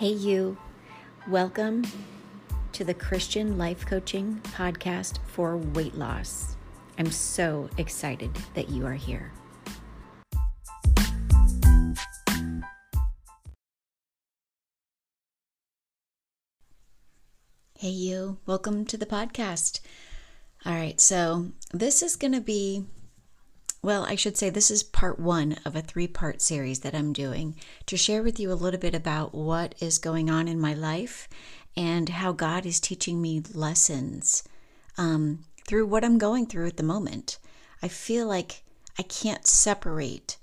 Hey, you. Welcome to the Christian Life Coaching Podcast for Weight Loss. I'm so excited that you are here. Hey, you. Welcome to the podcast. All right, so this is going to be well, I should say this is part one of a three part series that I'm doing to share with you a little bit about what is going on in my life and how God is teaching me lessons um, through what I'm going through at the moment. I feel like I can't separate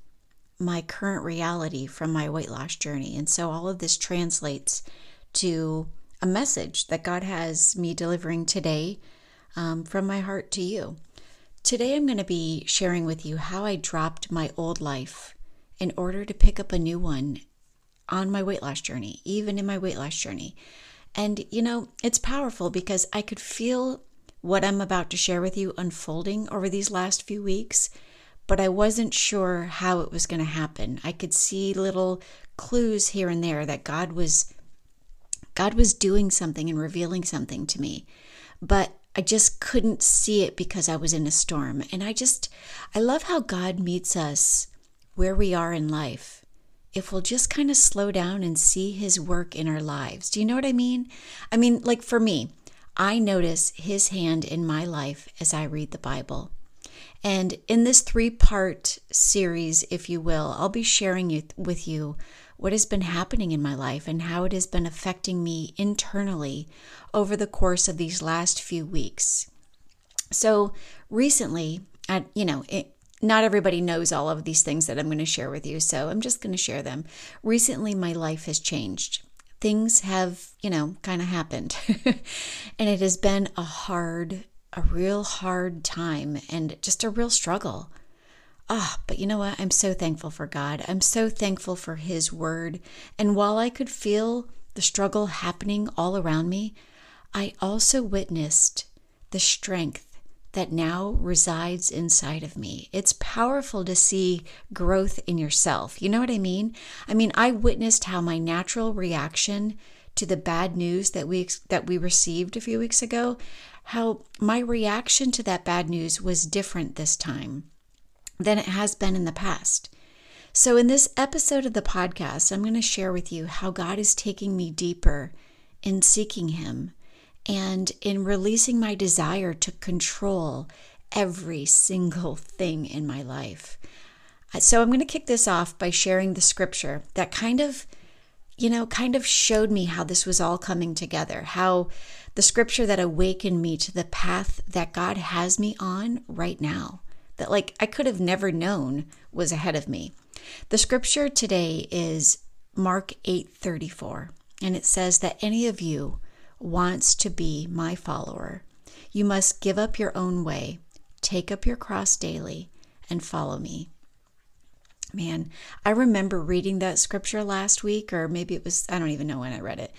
my current reality from my weight loss journey. And so all of this translates to a message that God has me delivering today um, from my heart to you. Today I'm going to be sharing with you how I dropped my old life in order to pick up a new one on my weight loss journey, even in my weight loss journey. And you know, it's powerful because I could feel what I'm about to share with you unfolding over these last few weeks, but I wasn't sure how it was going to happen. I could see little clues here and there that God was God was doing something and revealing something to me. But I just couldn't see it because I was in a storm. And I just, I love how God meets us where we are in life. If we'll just kind of slow down and see his work in our lives. Do you know what I mean? I mean, like for me, I notice his hand in my life as I read the Bible. And in this three part series, if you will, I'll be sharing it with you what has been happening in my life and how it has been affecting me internally over the course of these last few weeks. So, recently, I, you know, it, not everybody knows all of these things that I'm going to share with you, so I'm just going to share them. Recently, my life has changed. Things have, you know, kind of happened. and it has been a hard, a real hard time and just a real struggle. Ah, but you know what? I'm so thankful for God. I'm so thankful for His Word. And while I could feel the struggle happening all around me, I also witnessed the strength that now resides inside of me. It's powerful to see growth in yourself. You know what I mean? I mean, I witnessed how my natural reaction to the bad news that we that we received a few weeks ago, how my reaction to that bad news was different this time than it has been in the past. So, in this episode of the podcast, I'm going to share with you how God is taking me deeper in seeking Him and in releasing my desire to control every single thing in my life. Uh, so, I'm going to kick this off by sharing the scripture that kind of, you know, kind of showed me how this was all coming together, how the scripture that awakened me to the path that God has me on right now that like I could have never known was ahead of me. The scripture today is Mark 8:34 and it says that any of you wants to be my follower, you must give up your own way, take up your cross daily and follow me. Man, I remember reading that scripture last week or maybe it was I don't even know when I read it.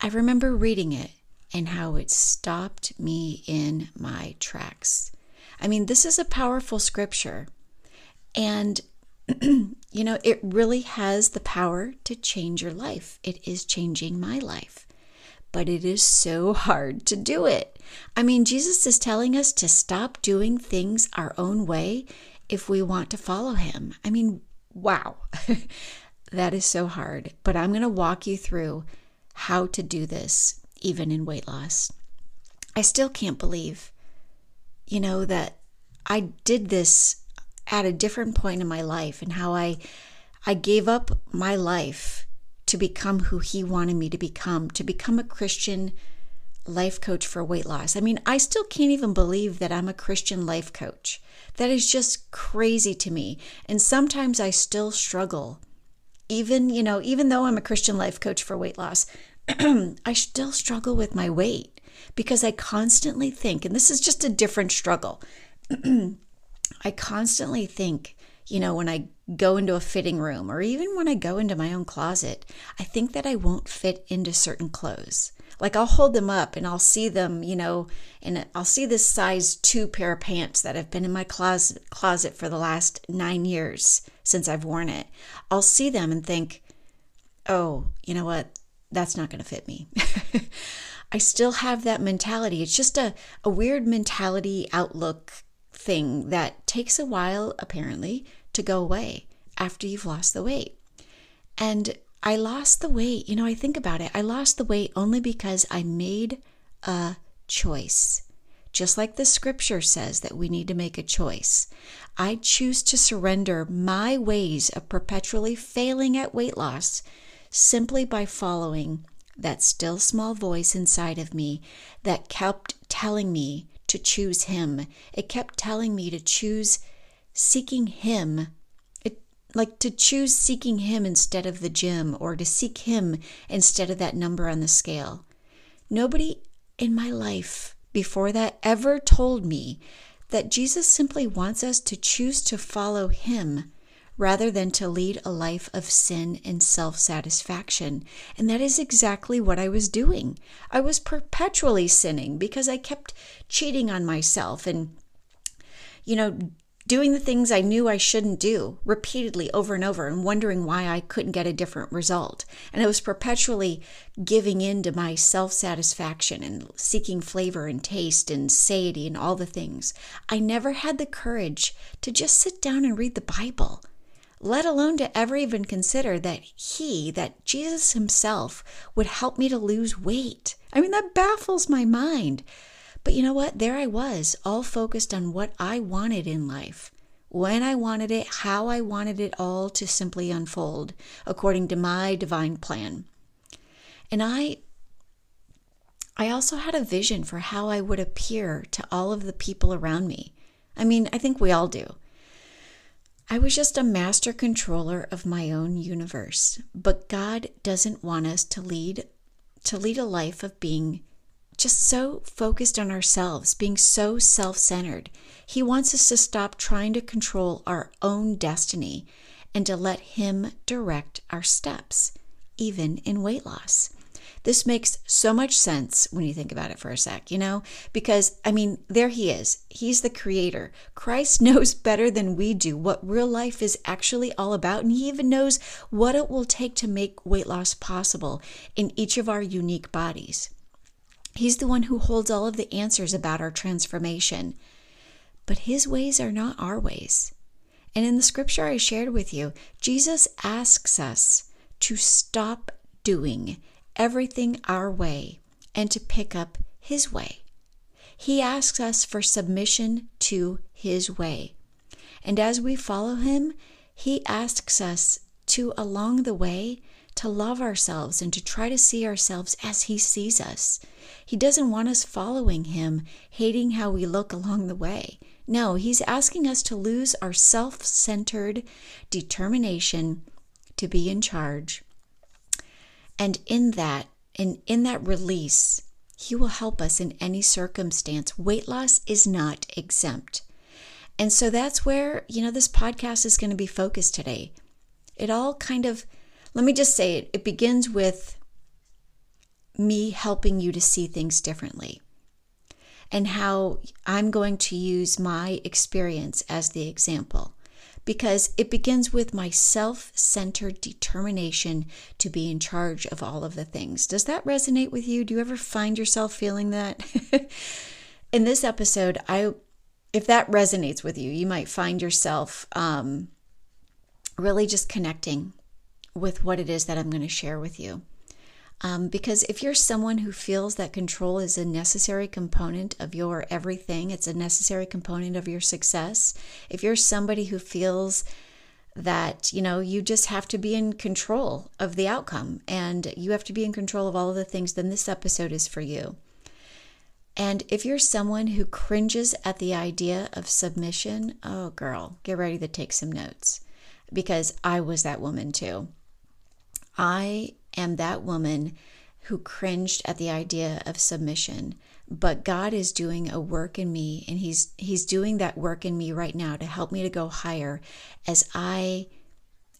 I remember reading it and how it stopped me in my tracks. I mean, this is a powerful scripture. And, you know, it really has the power to change your life. It is changing my life. But it is so hard to do it. I mean, Jesus is telling us to stop doing things our own way if we want to follow him. I mean, wow. that is so hard. But I'm going to walk you through how to do this, even in weight loss. I still can't believe you know, that I did this at a different point in my life and how I I gave up my life to become who he wanted me to become, to become a Christian life coach for weight loss. I mean, I still can't even believe that I'm a Christian life coach. That is just crazy to me. And sometimes I still struggle. Even, you know, even though I'm a Christian life coach for weight loss, I still struggle with my weight because I constantly think, and this is just a different struggle. I constantly think, you know, when I go into a fitting room or even when I go into my own closet, I think that I won't fit into certain clothes. Like I'll hold them up and I'll see them, you know, and I'll see this size 2 pair of pants that have been in my closet closet for the last 9 years since I've worn it. I'll see them and think, "Oh, you know what? that's not going to fit me. I still have that mentality. It's just a, a weird mentality outlook thing that takes a while, apparently, to go away after you've lost the weight. And I lost the weight. You know, I think about it. I lost the weight only because I made a choice. Just like the scripture says that we need to make a choice. I choose to surrender my ways of perpetually failing at weight loss simply by following that still small voice inside of me that kept telling me to choose Him. It kept telling me to choose seeking Him. It, like to choose seeking Him instead of the gym or to seek Him instead of that number on the scale. Nobody in my life before that ever told me that Jesus simply wants us to choose to follow Him rather than to lead a life of sin and self satisfaction. And that is exactly what I was doing. I was perpetually sinning because I kept cheating on myself and, you know, doing the things I knew I shouldn't do repeatedly over and over and wondering why I couldn't get a different result. And I was perpetually giving in to my self satisfaction and seeking flavor and taste and satiety and all the things. I never had the courage to just sit down and read the Bible let alone to ever even consider that He, that Jesus Himself, would help me to lose weight. I mean, that baffles my mind. But you know what? There I was, all focused on what I wanted in life, when I wanted it, how I wanted it all to simply unfold according to my divine plan. And I I also had a vision for how I would appear to all of the people around me. I mean, I think we all do. I was just a master controller of my own universe. But God doesn't want us to lead to lead a life of being just so focused on ourselves, being so self-centered. He wants us to stop trying to control our own destiny and to let him direct our steps, even in weight loss. This makes so much sense when you think about it for a sec, you know? Because, I mean, there he is. He's the creator. Christ knows better than we do what real life is actually all about, and he even knows what it will take to make weight loss possible in each of our unique bodies. He's the one who holds all of the answers about our transformation. But his ways are not our ways. And in the scripture I shared with you, Jesus asks us to stop doing everything our way and to pick up His way. He asks us for submission to His way. And as we follow Him, He asks us to, along the way, to love ourselves and to try to see ourselves as He sees us. He doesn't want us following Him, hating how we look along the way. No, He's asking us to lose our self centered determination to be in charge and in that, and in that release, He will help us in any circumstance. Weight loss is not exempt. And so that's where, you know, this podcast is going to be focused today. It all kind of, let me just say it, it begins with me helping you to see things differently and how I'm going to use my experience as the example because it begins with my self centered determination to be in charge of all of the things. Does that resonate with you? Do you ever find yourself feeling that? in this episode, I if that resonates with you, you might find yourself um, really just connecting with what it is that I'm going to share with you. Um, because if you're someone who feels that control is a necessary component of your everything, it's a necessary component of your success. If you're somebody who feels that, you know, you just have to be in control of the outcome and you have to be in control of all of the things, then this episode is for you. And if you're someone who cringes at the idea of submission, oh, girl, get ready to take some notes because I was that woman too. I am that woman who cringed at the idea of submission but God is doing a work in me and he's he's doing that work in me right now to help me to go higher as I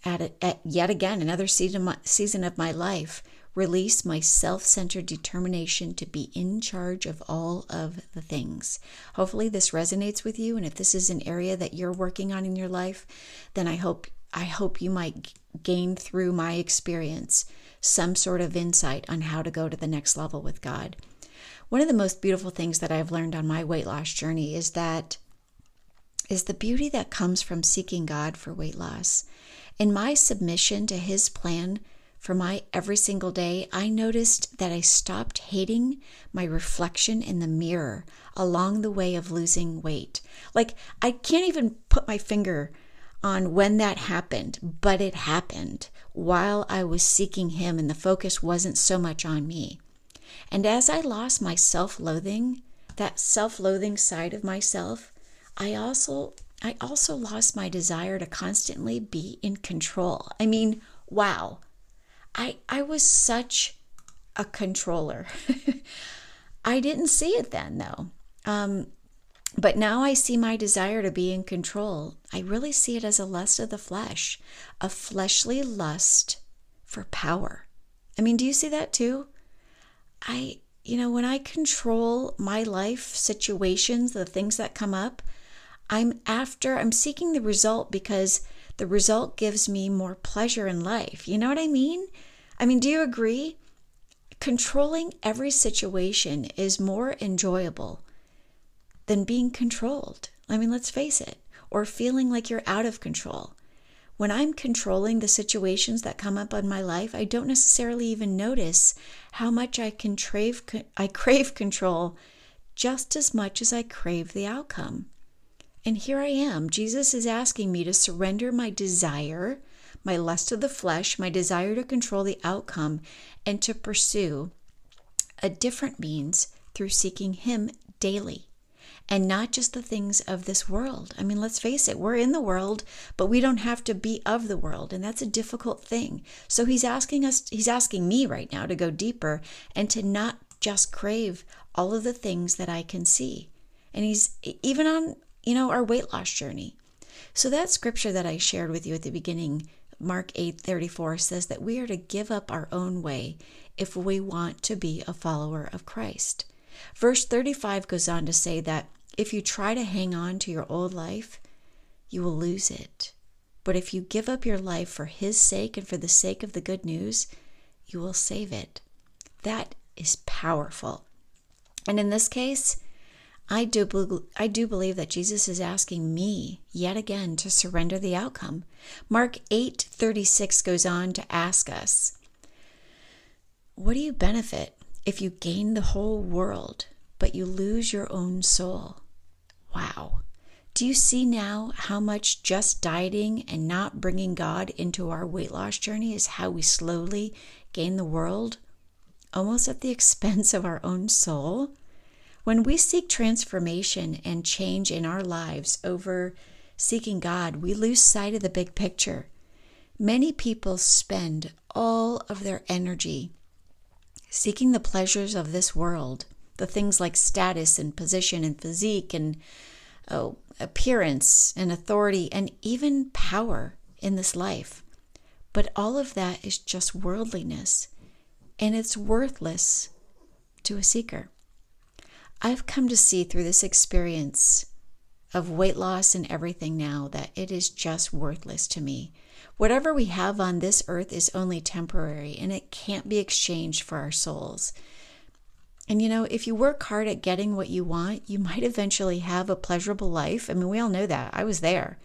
at, a, at yet again another season of my, season of my life release my self-centered determination to be in charge of all of the things. Hopefully this resonates with you and if this is an area that you're working on in your life, then I hope I hope you might gain through my experience some sort of insight on how to go to the next level with God. One of the most beautiful things that I've learned on my weight loss journey is that is the beauty that comes from seeking God for weight loss. In my submission to his plan for my every single day, I noticed that I stopped hating my reflection in the mirror along the way of losing weight. Like, I can't even put my finger on when that happened, but it happened while I was seeking Him, and the focus wasn't so much on me. And as I lost my self loathing, that self loathing side of myself, I also I also lost my desire to constantly be in control. I mean, wow. I I was such a controller. I didn't see it then though. Um, but now I see my desire to be in control. I really see it as a lust of the flesh, a fleshly lust for power. I mean, do you see that too? I, you know, when I control my life situations, the things that come up, I'm after, I'm seeking the result because the result gives me more pleasure in life. You know what I mean? I mean, do you agree? Controlling every situation is more enjoyable than being controlled. I mean, let's face it, or feeling like you're out of control. When I'm controlling the situations that come up in my life, I don't necessarily even notice how much I can crave I crave control just as much as I crave the outcome. And here I am. Jesus is asking me to surrender my desire, my lust of the flesh, my desire to control the outcome, and to pursue a different means through seeking Him daily and not just the things of this world. I mean, let's face it, we're in the world, but we don't have to be of the world, and that's a difficult thing. So he's asking us, he's asking me right now to go deeper and to not just crave all of the things that I can see. And he's even on you know, our weight loss journey. So that scripture that I shared with you at the beginning, Mark 8:34 says that we are to give up our own way if we want to be a follower of Christ. Verse 35 goes on to say that if you try to hang on to your old life, you will lose it. But if you give up your life for his sake and for the sake of the good news, you will save it. That is powerful. And in this case, I do, I do believe that Jesus is asking me yet again to surrender the outcome. Mark 8:36 goes on to ask us, what do you benefit if you gain the whole world but you lose your own soul? Wow. Do you see now how much just dieting and not bringing God into our weight loss journey is how we slowly gain the world, almost at the expense of our own soul? When we seek transformation and change in our lives over seeking God, we lose sight of the big picture. Many people spend all of their energy seeking the pleasures of this world, the things like status and position and physique and oh, appearance and authority and even power in this life. But all of that is just worldliness, and it's worthless to a seeker. I've come to see through this experience of weight loss and everything now that it is just worthless to me. Whatever we have on this earth is only temporary and it can't be exchanged for our souls. And you know, if you work hard at getting what you want, you might eventually have a pleasurable life. I mean, we all know that. I was there.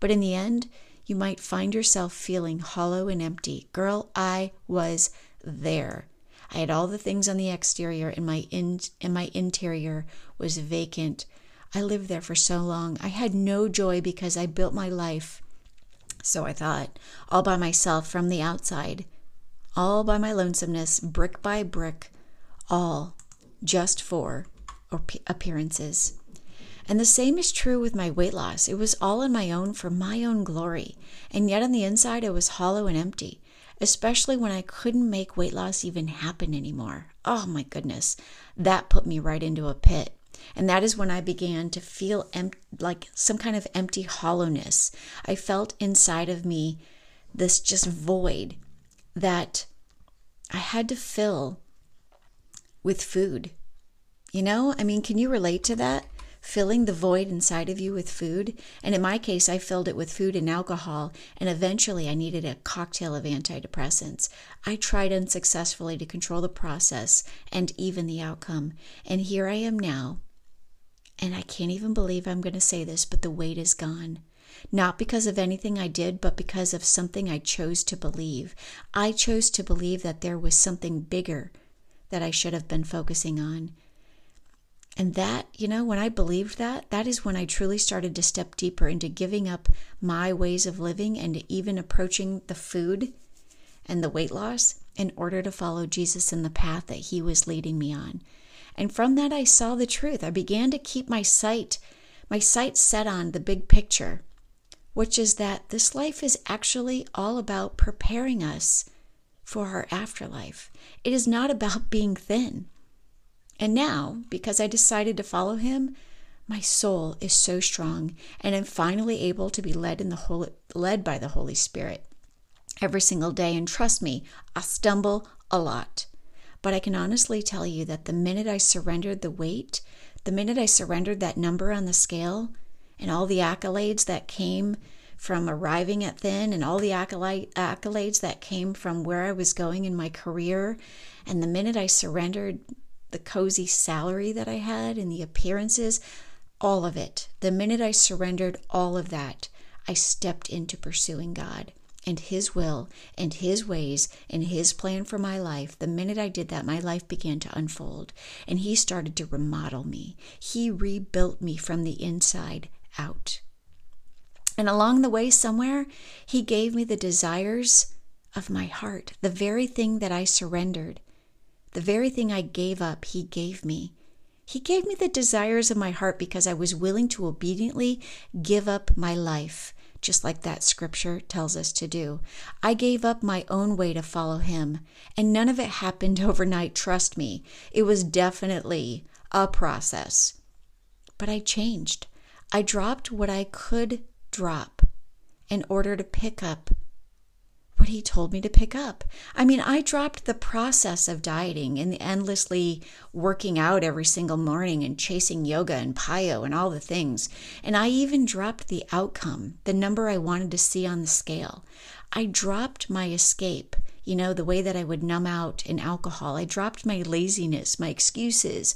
But in the end, you might find yourself feeling hollow and empty. Girl, I was there. I had all the things on the exterior and my in and my interior was vacant. I lived there for so long. I had no joy because I built my life, so I thought, all by myself from the outside, all by my lonesomeness, brick by brick, all just for appearances. And the same is true with my weight loss. It was all on my own for my own glory. And yet on the inside, I was hollow and empty especially when I couldn't make weight loss even happen anymore. Oh my goodness, that put me right into a pit. And that is when I began to feel em- like some kind of empty hollowness. I felt inside of me this just void that I had to fill with food. You know, I mean, can you relate to that? filling the void inside of you with food. And in my case, I filled it with food and alcohol, and eventually I needed a cocktail of antidepressants. I tried unsuccessfully to control the process and even the outcome. And here I am now. And I can't even believe I'm going to say this, but the weight is gone. Not because of anything I did, but because of something I chose to believe. I chose to believe that there was something bigger that I should have been focusing on. And that, you know, when I believed that, that is when I truly started to step deeper into giving up my ways of living and even approaching the food and the weight loss in order to follow Jesus in the path that he was leading me on. And from that I saw the truth. I began to keep my sight my sight set on the big picture, which is that this life is actually all about preparing us for our afterlife. It is not about being thin. And now, because I decided to follow him, my soul is so strong and I'm finally able to be led in the Holy, led by the Holy Spirit every single day and trust me, I stumble a lot. But I can honestly tell you that the minute I surrendered the weight, the minute I surrendered that number on the scale and all the accolades that came from arriving at thin and all the accolades that came from where I was going in my career. And the minute I surrendered the cozy salary that I had and the appearances, all of it, the minute I surrendered all of that, I stepped into pursuing God and His will and His ways and His plan for my life. The minute I did that, my life began to unfold and He started to remodel me. He rebuilt me from the inside out. And along the way, somewhere, He gave me the desires of my heart, the very thing that I surrendered, the very thing I gave up, He gave me. He gave me the desires of my heart because I was willing to obediently give up my life, just like that scripture tells us to do. I gave up my own way to follow Him, and none of it happened overnight, trust me. It was definitely a process. But I changed. I dropped what I could drop in order to pick up what he told me to pick up. I mean, I dropped the process of dieting and the endlessly working out every single morning and chasing yoga and PiYo and all the things. And I even dropped the outcome, the number I wanted to see on the scale. I dropped my escape, you know, the way that I would numb out in alcohol. I dropped my laziness, my excuses,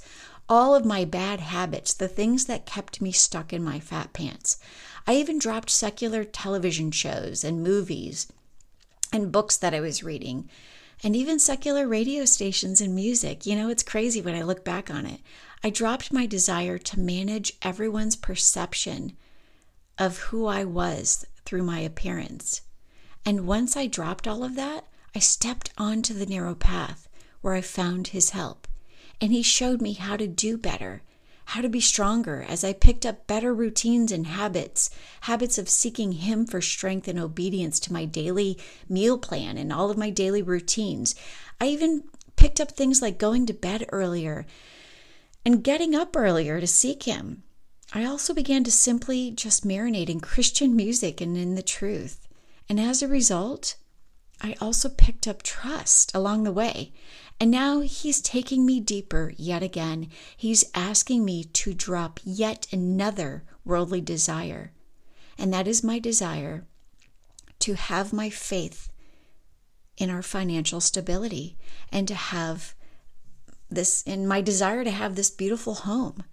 all of my bad habits, the things that kept me stuck in my fat pants. I even dropped secular television shows and movies and books that I was reading, and even secular radio stations and music. You know, it's crazy when I look back on it. I dropped my desire to manage everyone's perception of who I was through my appearance. And once I dropped all of that, I stepped onto the narrow path where I found his help. And he showed me how to do better how to be stronger as I picked up better routines and habits, habits of seeking Him for strength and obedience to my daily meal plan and all of my daily routines. I even picked up things like going to bed earlier and getting up earlier to seek Him. I also began to simply just marinate in Christian music and in the truth. And as a result, I also picked up trust along the way. And now he's taking me deeper yet again. He's asking me to drop yet another worldly desire. And that is my desire to have my faith in our financial stability and to have this, in my desire to have this beautiful home.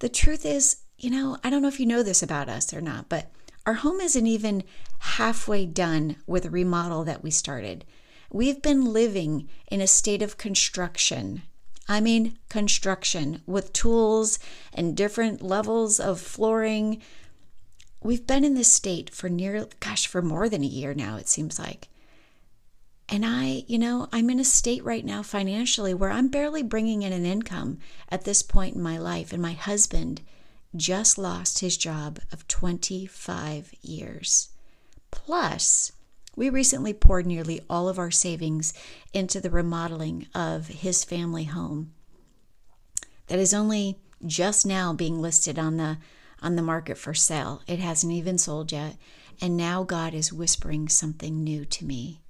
The truth is, you know, I don't know if you know this about us or not, but our home isn't even halfway done with a remodel that we started. We've been living in a state of construction. I mean, construction with tools and different levels of flooring. We've been in this state for near, gosh, for more than a year now, it seems like. And I, you know, I'm in a state right now financially where I'm barely bringing in an income at this point in my life. And my husband just lost his job of 25 years. Plus, we recently poured nearly all of our savings into the remodeling of his family home that is only just now being listed on the on the market for sale. It hasn't even sold yet, and now God is whispering something new to me.